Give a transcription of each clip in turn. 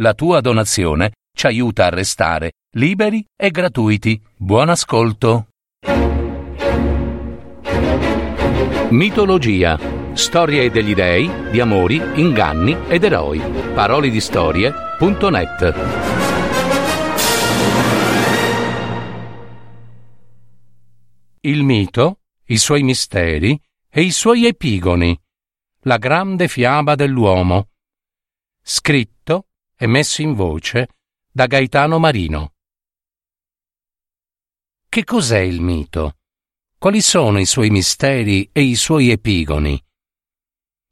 La tua donazione ci aiuta a restare liberi e gratuiti. Buon ascolto. Mitologia. Storie degli dei, di amori, inganni ed eroi. Parole di storie.net. Il mito, i suoi misteri e i suoi epigoni. La grande fiaba dell'uomo. Scritto e messo in voce da Gaetano Marino. Che cos'è il mito? Quali sono i suoi misteri e i suoi epigoni?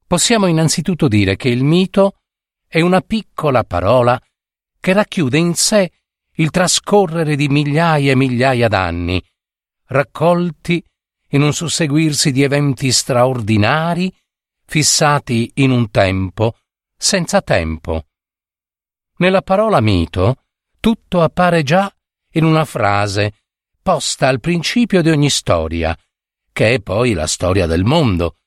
Possiamo innanzitutto dire che il mito è una piccola parola che racchiude in sé il trascorrere di migliaia e migliaia d'anni, raccolti in un susseguirsi di eventi straordinari, fissati in un tempo, senza tempo. Nella parola mito tutto appare già in una frase posta al principio di ogni storia, che è poi la storia del mondo,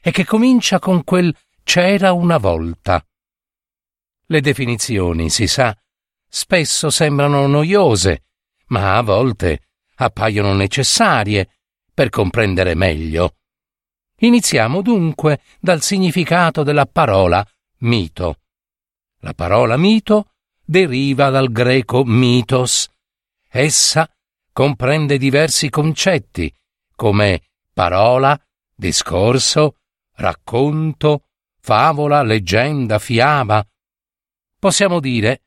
e che comincia con quel c'era una volta. Le definizioni, si sa, spesso sembrano noiose, ma a volte appaiono necessarie per comprendere meglio. Iniziamo dunque dal significato della parola mito. La parola mito deriva dal greco mitos. Essa comprende diversi concetti, come parola, discorso, racconto, favola, leggenda, fiaba. Possiamo dire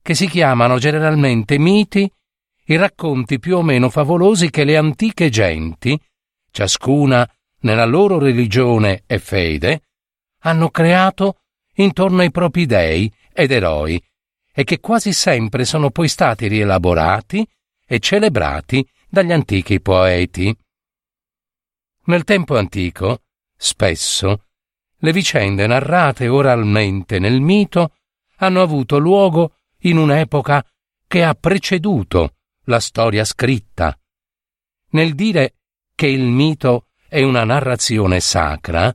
che si chiamano generalmente miti i racconti più o meno favolosi che le antiche genti, ciascuna nella loro religione e fede, hanno creato intorno ai propri dei ed eroi e che quasi sempre sono poi stati rielaborati e celebrati dagli antichi poeti. Nel tempo antico, spesso, le vicende narrate oralmente nel mito hanno avuto luogo in un'epoca che ha preceduto la storia scritta. Nel dire che il mito è una narrazione sacra,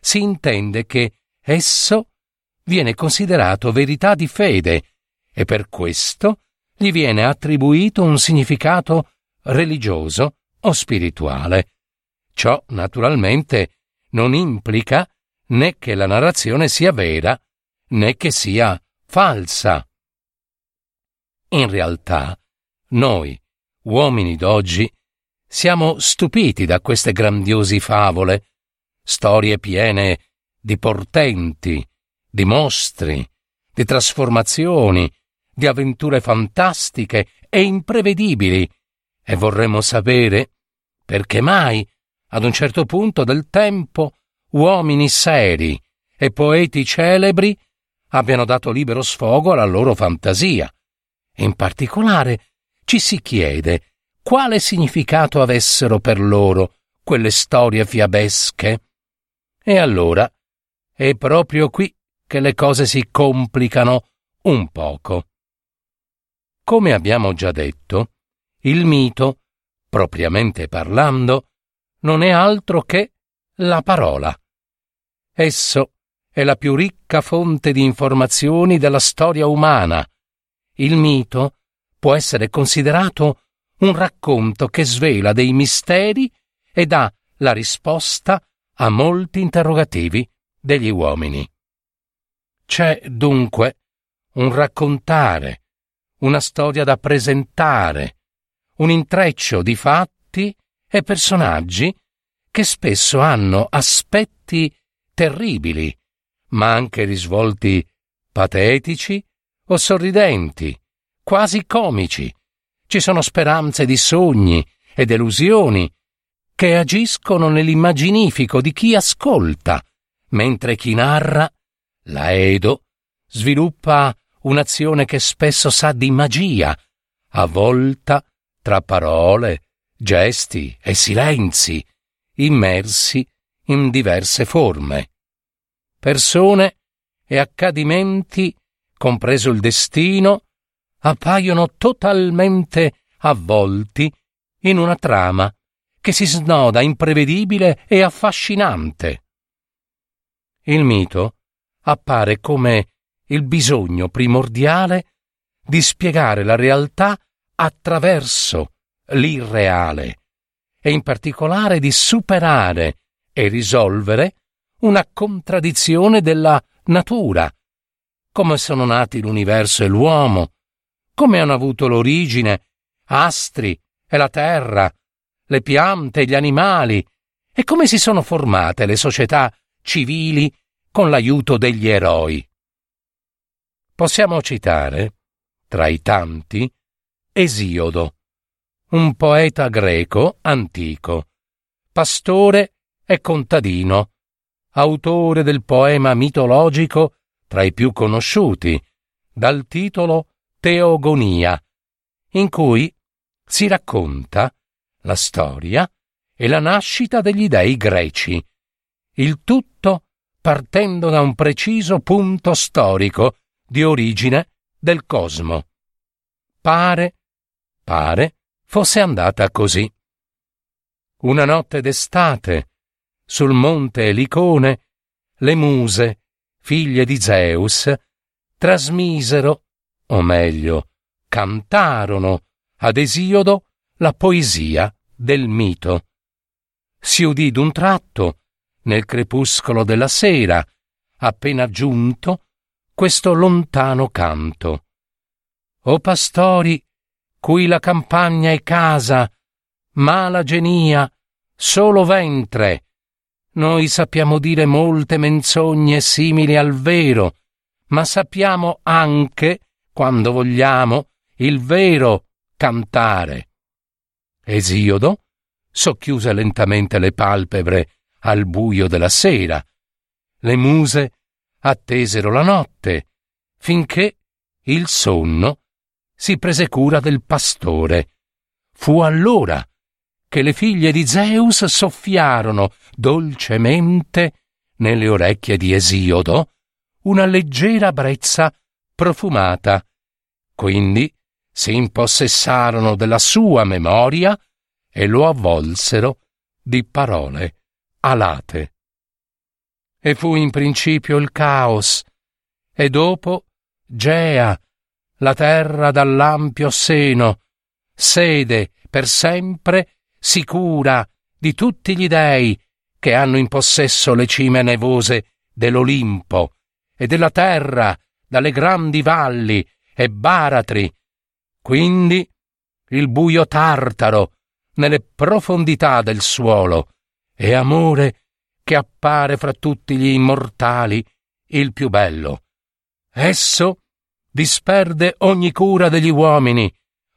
si intende che esso viene considerato verità di fede e per questo gli viene attribuito un significato religioso o spirituale. Ciò naturalmente non implica né che la narrazione sia vera né che sia falsa. In realtà, noi, uomini d'oggi, siamo stupiti da queste grandiosi favole, storie piene di portenti, di mostri, di trasformazioni, di avventure fantastiche e imprevedibili, e vorremmo sapere perché mai, ad un certo punto del tempo, uomini seri e poeti celebri abbiano dato libero sfogo alla loro fantasia. In particolare ci si chiede quale significato avessero per loro quelle storie fiabesche. E allora è proprio qui che le cose si complicano un poco. Come abbiamo già detto, il mito, propriamente parlando, non è altro che la parola. Esso è la più ricca fonte di informazioni della storia umana. Il mito può essere considerato un racconto che svela dei misteri e dà la risposta a molti interrogativi degli uomini. C'è dunque un raccontare, una storia da presentare, un intreccio di fatti e personaggi che spesso hanno aspetti terribili, ma anche risvolti patetici o sorridenti, quasi comici. Ci sono speranze di sogni e delusioni che agiscono nell'immaginifico di chi ascolta, mentre chi narra la Edo sviluppa un'azione che spesso sa di magia, avvolta tra parole, gesti e silenzi, immersi in diverse forme. Persone e accadimenti, compreso il destino, appaiono totalmente avvolti in una trama che si snoda imprevedibile e affascinante. Il mito appare come il bisogno primordiale di spiegare la realtà attraverso l'irreale e in particolare di superare e risolvere una contraddizione della natura, come sono nati l'universo e l'uomo, come hanno avuto l'origine astri e la terra, le piante e gli animali, e come si sono formate le società civili con l'aiuto degli eroi. Possiamo citare, tra i tanti, Esiodo, un poeta greco antico, pastore e contadino, autore del poema mitologico tra i più conosciuti, dal titolo Teogonia, in cui si racconta la storia e la nascita degli dei greci, il tutto partendo da un preciso punto storico di origine del cosmo. Pare, pare, fosse andata così. Una notte d'estate, sul monte Elicone, le muse, figlie di Zeus, trasmisero, o meglio, cantarono ad Esiodo la poesia del mito. Si udì d'un tratto, nel crepuscolo della sera, appena giunto, questo lontano canto. O pastori, cui la campagna è casa, mala genia, solo ventre. Noi sappiamo dire molte menzogne simili al vero, ma sappiamo anche, quando vogliamo, il vero cantare. Esiodo socchiuse lentamente le palpebre al buio della sera. Le muse attesero la notte, finché il sonno si prese cura del pastore. Fu allora che le figlie di Zeus soffiarono dolcemente nelle orecchie di Esiodo una leggera brezza profumata. Quindi si impossessarono della sua memoria e lo avvolsero di parole alate. E fu in principio il caos, e dopo Gea, la terra dall'ampio seno, sede per sempre sicura di tutti gli dei che hanno in possesso le cime nevose dell'Olimpo e della terra dalle grandi valli e baratri. Quindi il buio tartaro nelle profondità del suolo e amore che appare fra tutti gli immortali il più bello. Esso disperde ogni cura degli uomini,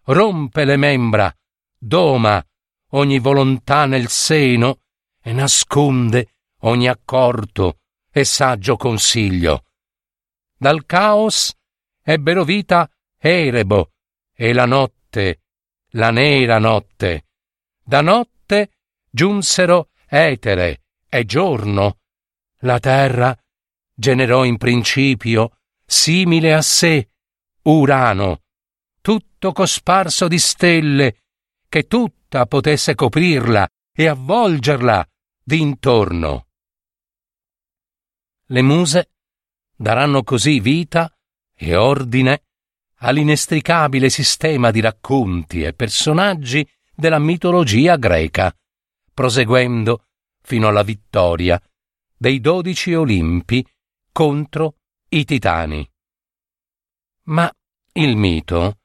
rompe le membra, doma ogni volontà nel seno e nasconde ogni accorto e saggio consiglio. Dal caos ebbero vita Erebo e la notte, la nera notte. Da notte giunsero etere e giorno. La terra generò in principio, simile a sé, Urano, tutto cosparso di stelle, che tutta potesse coprirla e avvolgerla d'intorno. Le muse daranno così vita e ordine all'inestricabile sistema di racconti e personaggi della mitologia greca, proseguendo fino alla vittoria dei dodici Olimpi contro i titani. Ma il mito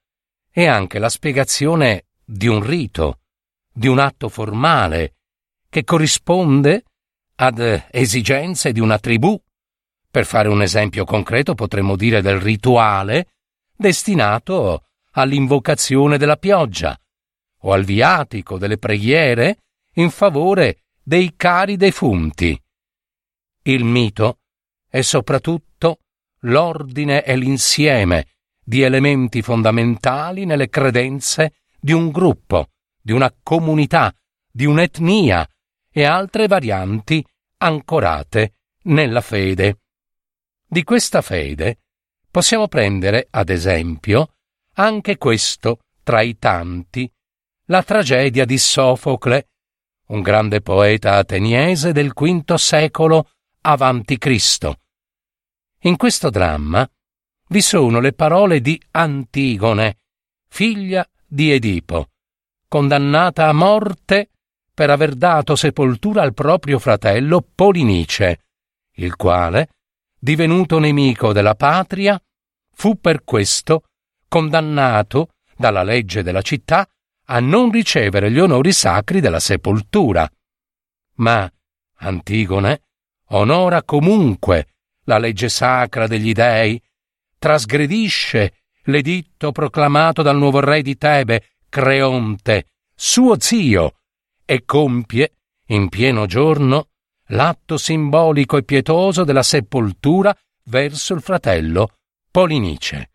è anche la spiegazione di un rito, di un atto formale, che corrisponde ad esigenze di una tribù. Per fare un esempio concreto potremmo dire del rituale destinato all'invocazione della pioggia o al viatico delle preghiere in favore dei cari defunti. Il mito è soprattutto l'ordine e l'insieme di elementi fondamentali nelle credenze di un gruppo, di una comunità, di un'etnia e altre varianti ancorate nella fede. Di questa fede possiamo prendere, ad esempio, anche questo tra i tanti, la tragedia di Sofocle, un grande poeta ateniese del V secolo avanti Cristo. In questo dramma vi sono le parole di Antigone, figlia di Edipo, condannata a morte per aver dato sepoltura al proprio fratello Polinice, il quale, divenuto nemico della patria, fu per questo condannato dalla legge della città a non ricevere gli onori sacri della sepoltura. Ma Antigone onora comunque la legge sacra degli dei, trasgredisce l'editto proclamato dal nuovo re di Tebe, Creonte, suo zio, e compie, in pieno giorno, l'atto simbolico e pietoso della sepoltura verso il fratello Polinice.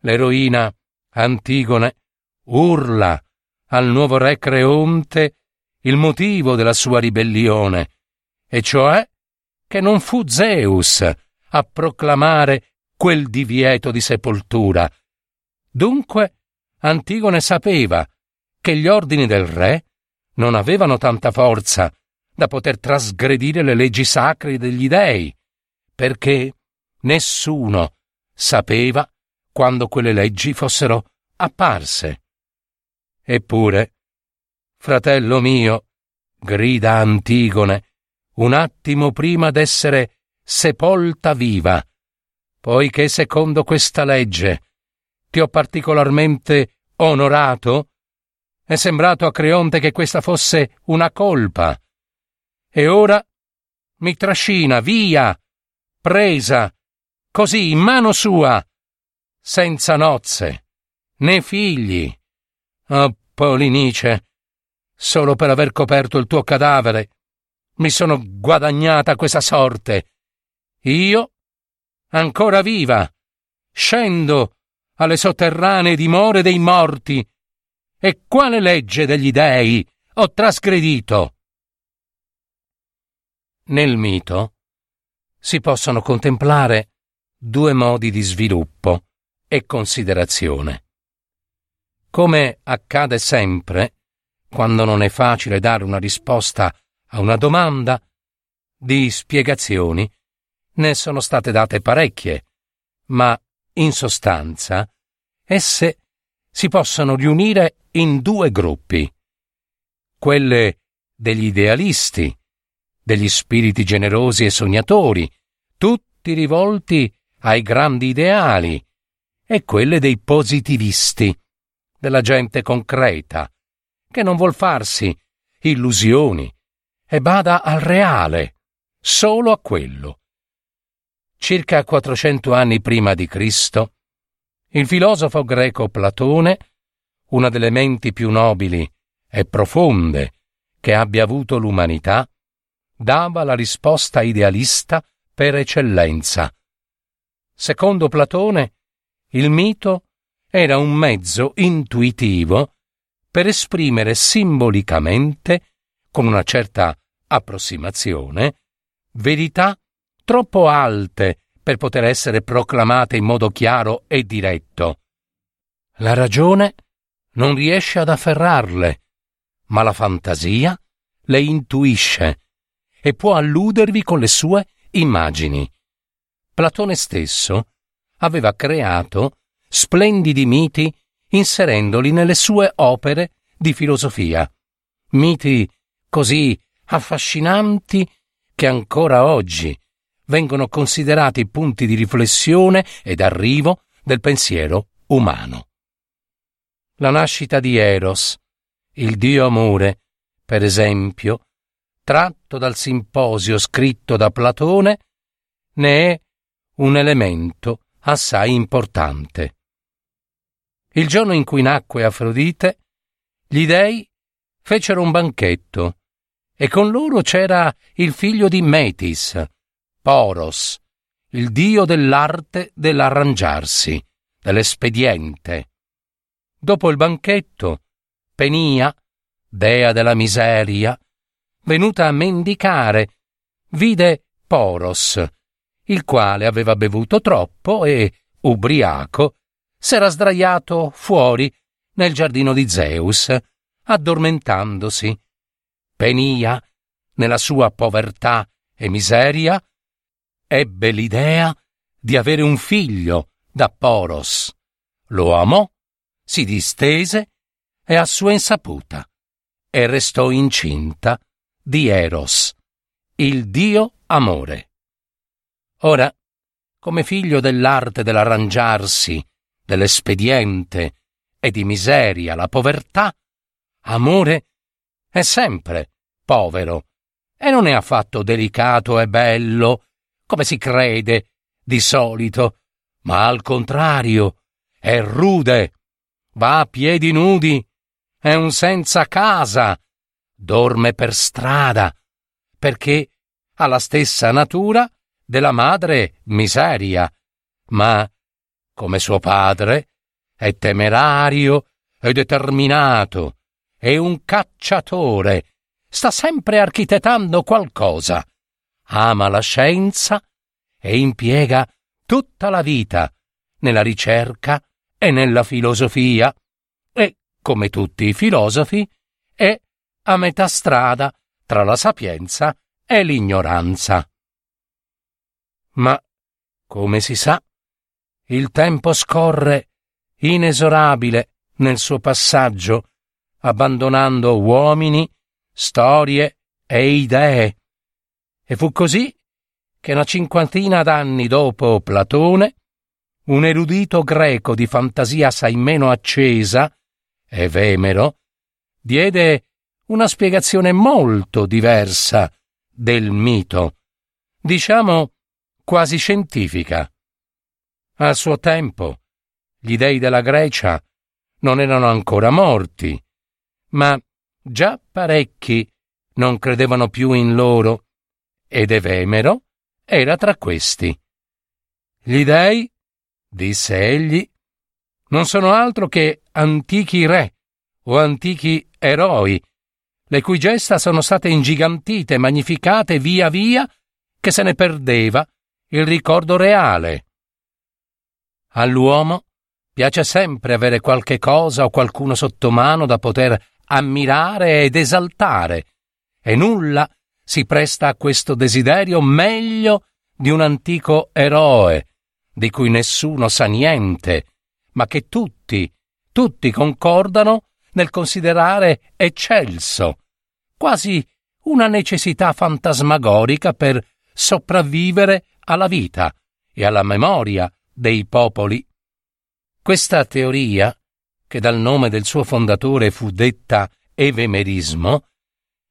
L'eroina Antigone urla al nuovo re Creonte il motivo della sua ribellione, e cioè che non fu Zeus a proclamare quel divieto di sepoltura. Dunque Antigone sapeva che gli ordini del re non avevano tanta forza da poter trasgredire le leggi sacre degli dei, perché nessuno sapeva quando quelle leggi fossero apparse. Eppure, fratello mio, grida Antigone, un attimo prima d'essere sepolta viva, poiché secondo questa legge ti ho particolarmente onorato, è sembrato a Creonte che questa fosse una colpa. E ora mi trascina via, presa, così in mano sua, senza nozze, né figli. Oh, Polinice, solo per aver coperto il tuo cadavere, mi sono guadagnata questa sorte. Io, ancora viva, scendo alle sotterranee dimore dei morti. E quale legge degli dei ho trasgredito? Nel mito si possono contemplare due modi di sviluppo e considerazione. Come accade sempre, quando non è facile dare una risposta a una domanda, di spiegazioni ne sono state date parecchie, ma in sostanza esse si possono riunire in due gruppi. Quelle degli idealisti, degli spiriti generosi e sognatori, tutti rivolti ai grandi ideali, e quelle dei positivisti, della gente concreta, che non vuol farsi illusioni e bada al reale, solo a quello. Circa 400 anni prima di Cristo, il filosofo greco Platone, una delle menti più nobili e profonde che abbia avuto l'umanità, dava la risposta idealista per eccellenza. Secondo Platone, il mito era un mezzo intuitivo per esprimere simbolicamente con una certa approssimazione, verità troppo alte per poter essere proclamate in modo chiaro e diretto. La ragione non riesce ad afferrarle, ma la fantasia le intuisce e può alludervi con le sue immagini. Platone stesso aveva creato splendidi miti inserendoli nelle sue opere di filosofia, miti così affascinanti che ancora oggi vengono considerati punti di riflessione ed arrivo del pensiero umano. La nascita di Eros, il dio amore, per esempio, tratto dal simposio scritto da Platone, ne è un elemento assai importante. Il giorno in cui nacque Afrodite, gli dei fecero un banchetto e con loro c'era il figlio di Metis, Poros, il dio dell'arte dell'arrangiarsi, dell'espediente. Dopo il banchetto, Penia, dea della miseria, venuta a mendicare, vide Poros, il quale aveva bevuto troppo e, ubriaco, s'era sdraiato fuori nel giardino di Zeus, addormentandosi. Penia, nella sua povertà e miseria, ebbe l'idea di avere un figlio da Poros. Lo amò, si distese e a sua insaputa e restò incinta di Eros, il dio amore. Ora, come figlio dell'arte dell'arrangiarsi, dell'espediente e di miseria la povertà, amore è sempre povero e non è affatto delicato e bello, come si crede di solito, ma al contrario è rude, va a piedi nudi, è un senza casa, dorme per strada, perché ha la stessa natura della madre miseria, ma, come suo padre, è temerario e determinato, è un cacciatore, sta sempre architettando qualcosa, ama la scienza e impiega tutta la vita nella ricerca e nella filosofia e, come tutti i filosofi, è a metà strada tra la sapienza e l'ignoranza. Ma, come si sa, il tempo scorre inesorabile nel suo passaggio, abbandonando uomini, storie e idee. E fu così che una cinquantina d'anni dopo Platone, un erudito greco di fantasia assai meno accesa, Evemero, diede una spiegazione molto diversa del mito, diciamo quasi scientifica. Al suo tempo, gli dei della Grecia non erano ancora morti, ma già parecchi non credevano più in loro, ed Evemero era tra questi. Gli dei, disse egli, non sono altro che antichi re o antichi eroi, le cui gesta sono state ingigantite magnificate via via che se ne perdeva il ricordo reale. All'uomo piace sempre avere qualche cosa o qualcuno sotto mano da poter ammirare ed esaltare, e nulla si presta a questo desiderio meglio di un antico eroe, di cui nessuno sa niente, ma che tutti, tutti concordano nel considerare eccelso, quasi una necessità fantasmagorica per sopravvivere alla vita e alla memoria dei popoli. Questa teoria, che dal nome del suo fondatore fu detta evemerismo,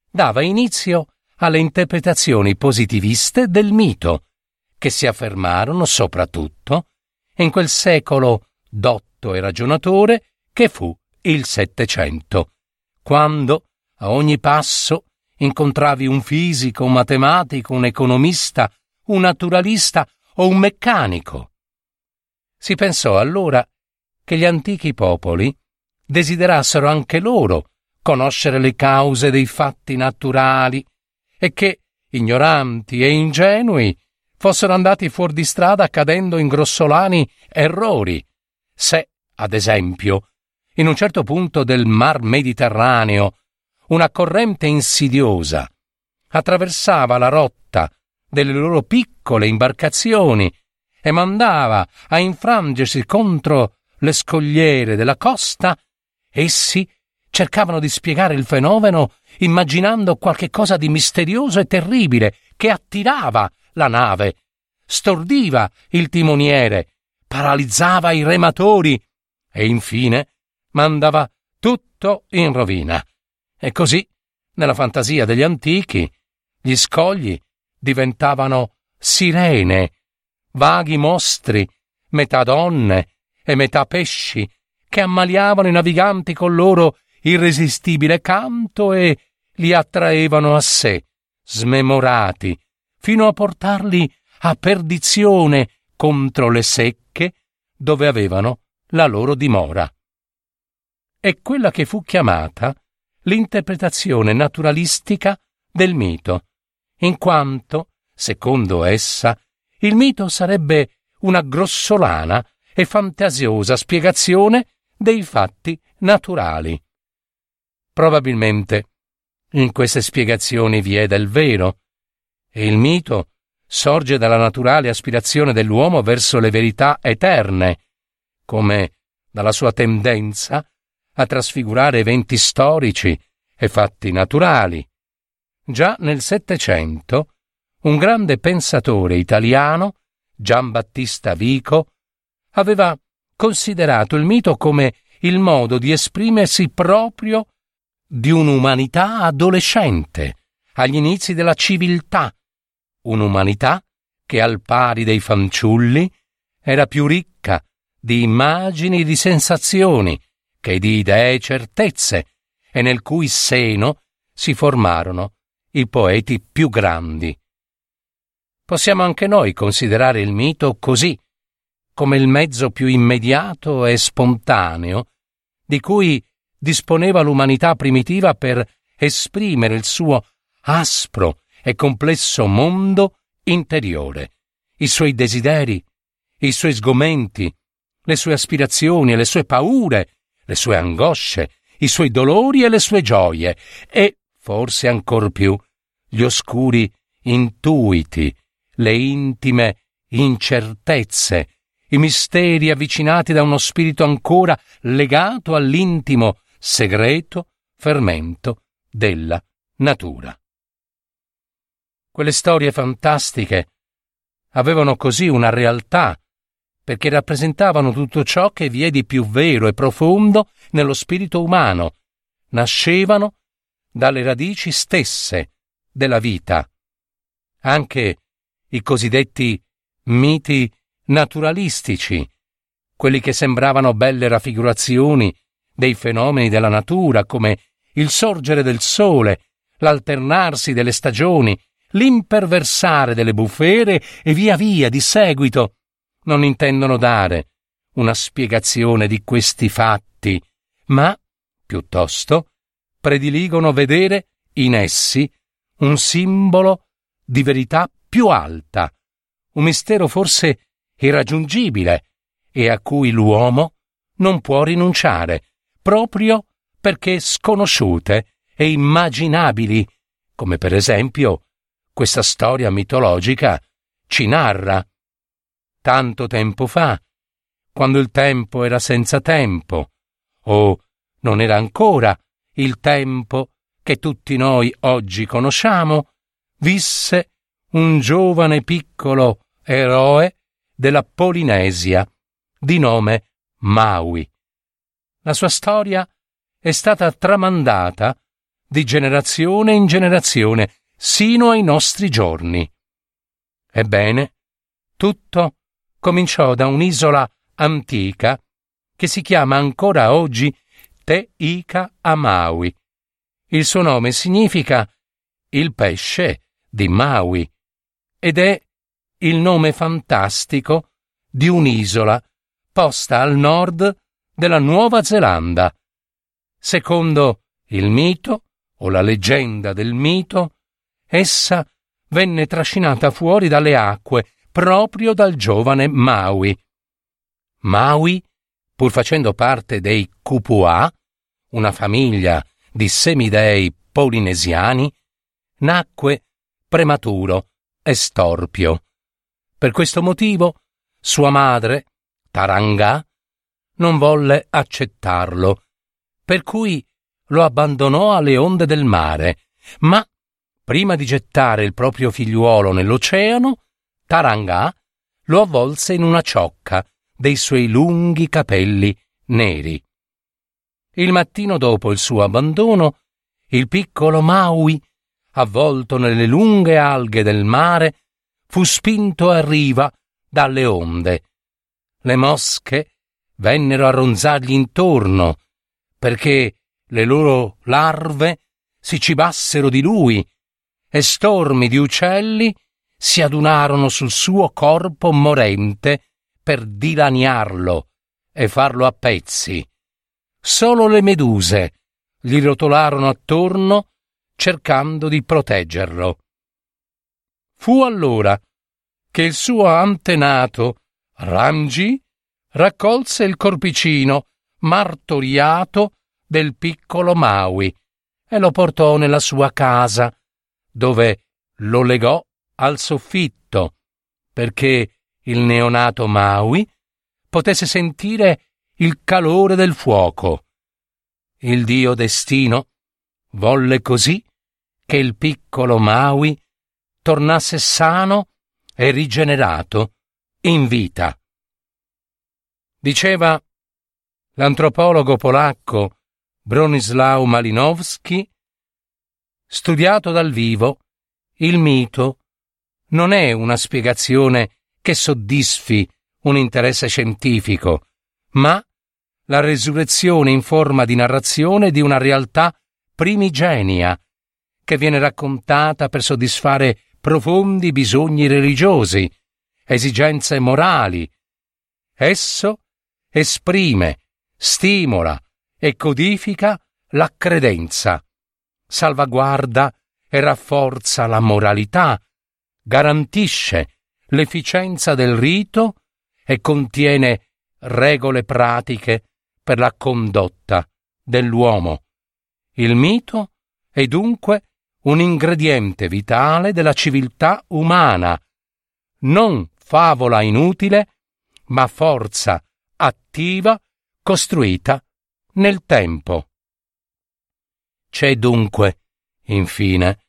dava inizio alle interpretazioni positiviste del mito, che si affermarono soprattutto in quel secolo dotto e ragionatore che fu il Settecento, quando a ogni passo incontravi un fisico, un matematico, un economista, un naturalista o un meccanico. Si pensò allora che gli antichi popoli desiderassero anche loro conoscere le cause dei fatti naturali e che, ignoranti e ingenui, fossero andati fuori di strada cadendo in grossolani errori. Se, ad esempio, in un certo punto del mar Mediterraneo, una corrente insidiosa attraversava la rotta delle loro piccole imbarcazioni e mandava a infrangersi contro le scogliere della costa, essi cercavano di spiegare il fenomeno immaginando qualche cosa di misterioso e terribile che attirava la nave, stordiva il timoniere, paralizzava i rematori e infine mandava tutto in rovina. E così, nella fantasia degli antichi, gli scogli diventavano sirene, vaghi mostri, metà donne, e metà pesci, che ammaliavano i naviganti col loro irresistibile canto e li attraevano a sé, smemorati, fino a portarli a perdizione contro le secche dove avevano la loro dimora. È quella che fu chiamata l'interpretazione naturalistica del mito, in quanto, secondo essa, il mito sarebbe una grossolana e fantasiosa spiegazione dei fatti naturali. Probabilmente in queste spiegazioni vi è del vero, e il mito sorge dalla naturale aspirazione dell'uomo verso le verità eterne, come dalla sua tendenza a trasfigurare eventi storici e fatti naturali. Già nel Settecento, un grande pensatore italiano, Giambattista Vico, aveva considerato il mito come il modo di esprimersi proprio di un'umanità adolescente, agli inizi della civiltà, un'umanità che al pari dei fanciulli era più ricca di immagini e di sensazioni che di idee e certezze, e nel cui seno si formarono i poeti più grandi. Possiamo anche noi considerare il mito così, come il mezzo più immediato e spontaneo di cui disponeva l'umanità primitiva per esprimere il suo aspro e complesso mondo interiore, i suoi desideri, i suoi sgomenti, le sue aspirazioni e le sue paure, le sue angosce, i suoi dolori e le sue gioie, e, forse ancor più, gli oscuri intuiti, le intime incertezze, i misteri avvicinati da uno spirito ancora legato all'intimo, segreto fermento della natura. Quelle storie fantastiche avevano così una realtà, perché rappresentavano tutto ciò che vi è di più vero e profondo nello spirito umano, nascevano dalle radici stesse della vita. Anche i cosiddetti miti naturalistici, quelli che sembravano belle raffigurazioni dei fenomeni della natura come il sorgere del sole, l'alternarsi delle stagioni, l'imperversare delle bufere e via via di seguito non intendono dare una spiegazione di questi fatti, ma piuttosto prediligono vedere in essi un simbolo di verità più alta, un mistero forse irraggiungibile e a cui l'uomo non può rinunciare, proprio perché sconosciute e immaginabili, come per esempio questa storia mitologica ci narra. Tanto tempo fa, quando il tempo era senza tempo, o non era ancora il tempo che tutti noi oggi conosciamo, visse un giovane piccolo eroe della Polinesia, di nome Maui. La sua storia è stata tramandata di generazione in generazione sino ai nostri giorni. Ebbene, tutto cominciò da un'isola antica che si chiama ancora oggi Te Ica Amaui. Il suo nome significa il pesce di Maui ed è il nome fantastico di un'isola posta al nord della Nuova Zelanda. Secondo il mito o la leggenda del mito, essa venne trascinata fuori dalle acque proprio dal giovane Maui. Maui, pur facendo parte dei Kupua, una famiglia di semidei polinesiani, nacque prematuro storpio. Per questo motivo sua madre, Taranga, non volle accettarlo, per cui lo abbandonò alle onde del mare, ma prima di gettare il proprio figliuolo nell'oceano, Tarangà lo avvolse in una ciocca dei suoi lunghi capelli neri. Il mattino dopo il suo abbandono, il piccolo Maui, avvolto nelle lunghe alghe del mare, fu spinto a riva dalle onde. Le mosche vennero a ronzargli intorno, perché le loro larve si cibassero di lui e stormi di uccelli si adunarono sul suo corpo morente per dilaniarlo e farlo a pezzi. Solo le meduse gli rotolarono attorno cercando di proteggerlo. Fu allora che il suo antenato, Ramgi, raccolse il corpicino martoriato del piccolo Maui e lo portò nella sua casa, dove lo legò al soffitto perché il neonato Maui potesse sentire il calore del fuoco. Il dio destino volle così che il piccolo Maui tornasse sano e rigenerato in vita. Diceva l'antropologo polacco Bronislaw Malinowski, studiato dal vivo, il mito non è una spiegazione che soddisfi un interesse scientifico, ma la resurrezione in forma di narrazione di una realtà primigenia che viene raccontata per soddisfare profondi bisogni religiosi, esigenze morali. Esso esprime, stimola e codifica la credenza, salvaguarda e rafforza la moralità, garantisce l'efficienza del rito e contiene regole pratiche per la condotta dell'uomo. Il mito è dunque un ingrediente vitale della civiltà umana, non favola inutile, ma forza attiva costruita nel tempo. C'è dunque, infine,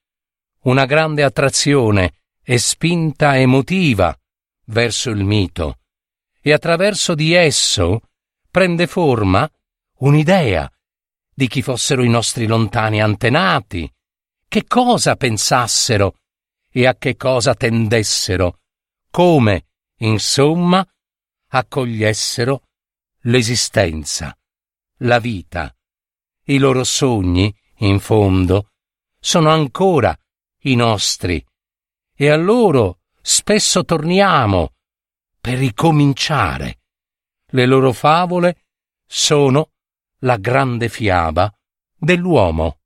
una grande attrazione e spinta emotiva verso il mito, e attraverso di esso prende forma un'idea di chi fossero i nostri lontani antenati, che cosa pensassero e a che cosa tendessero, come, insomma, accogliessero l'esistenza, la vita. I loro sogni, in fondo, sono ancora i nostri, e a loro spesso torniamo per ricominciare. Le loro favole sono la grande fiaba dell'uomo.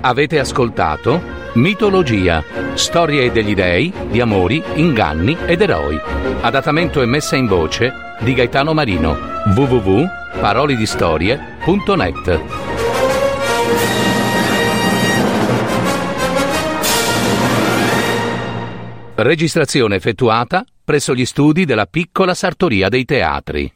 Avete ascoltato Mitologia, storie degli dei, di amori, inganni ed eroi. Adattamento e messa in voce di Gaetano Marino. www.parolidistorie.net Registrazione effettuata presso gli studi della piccola sartoria dei teatri.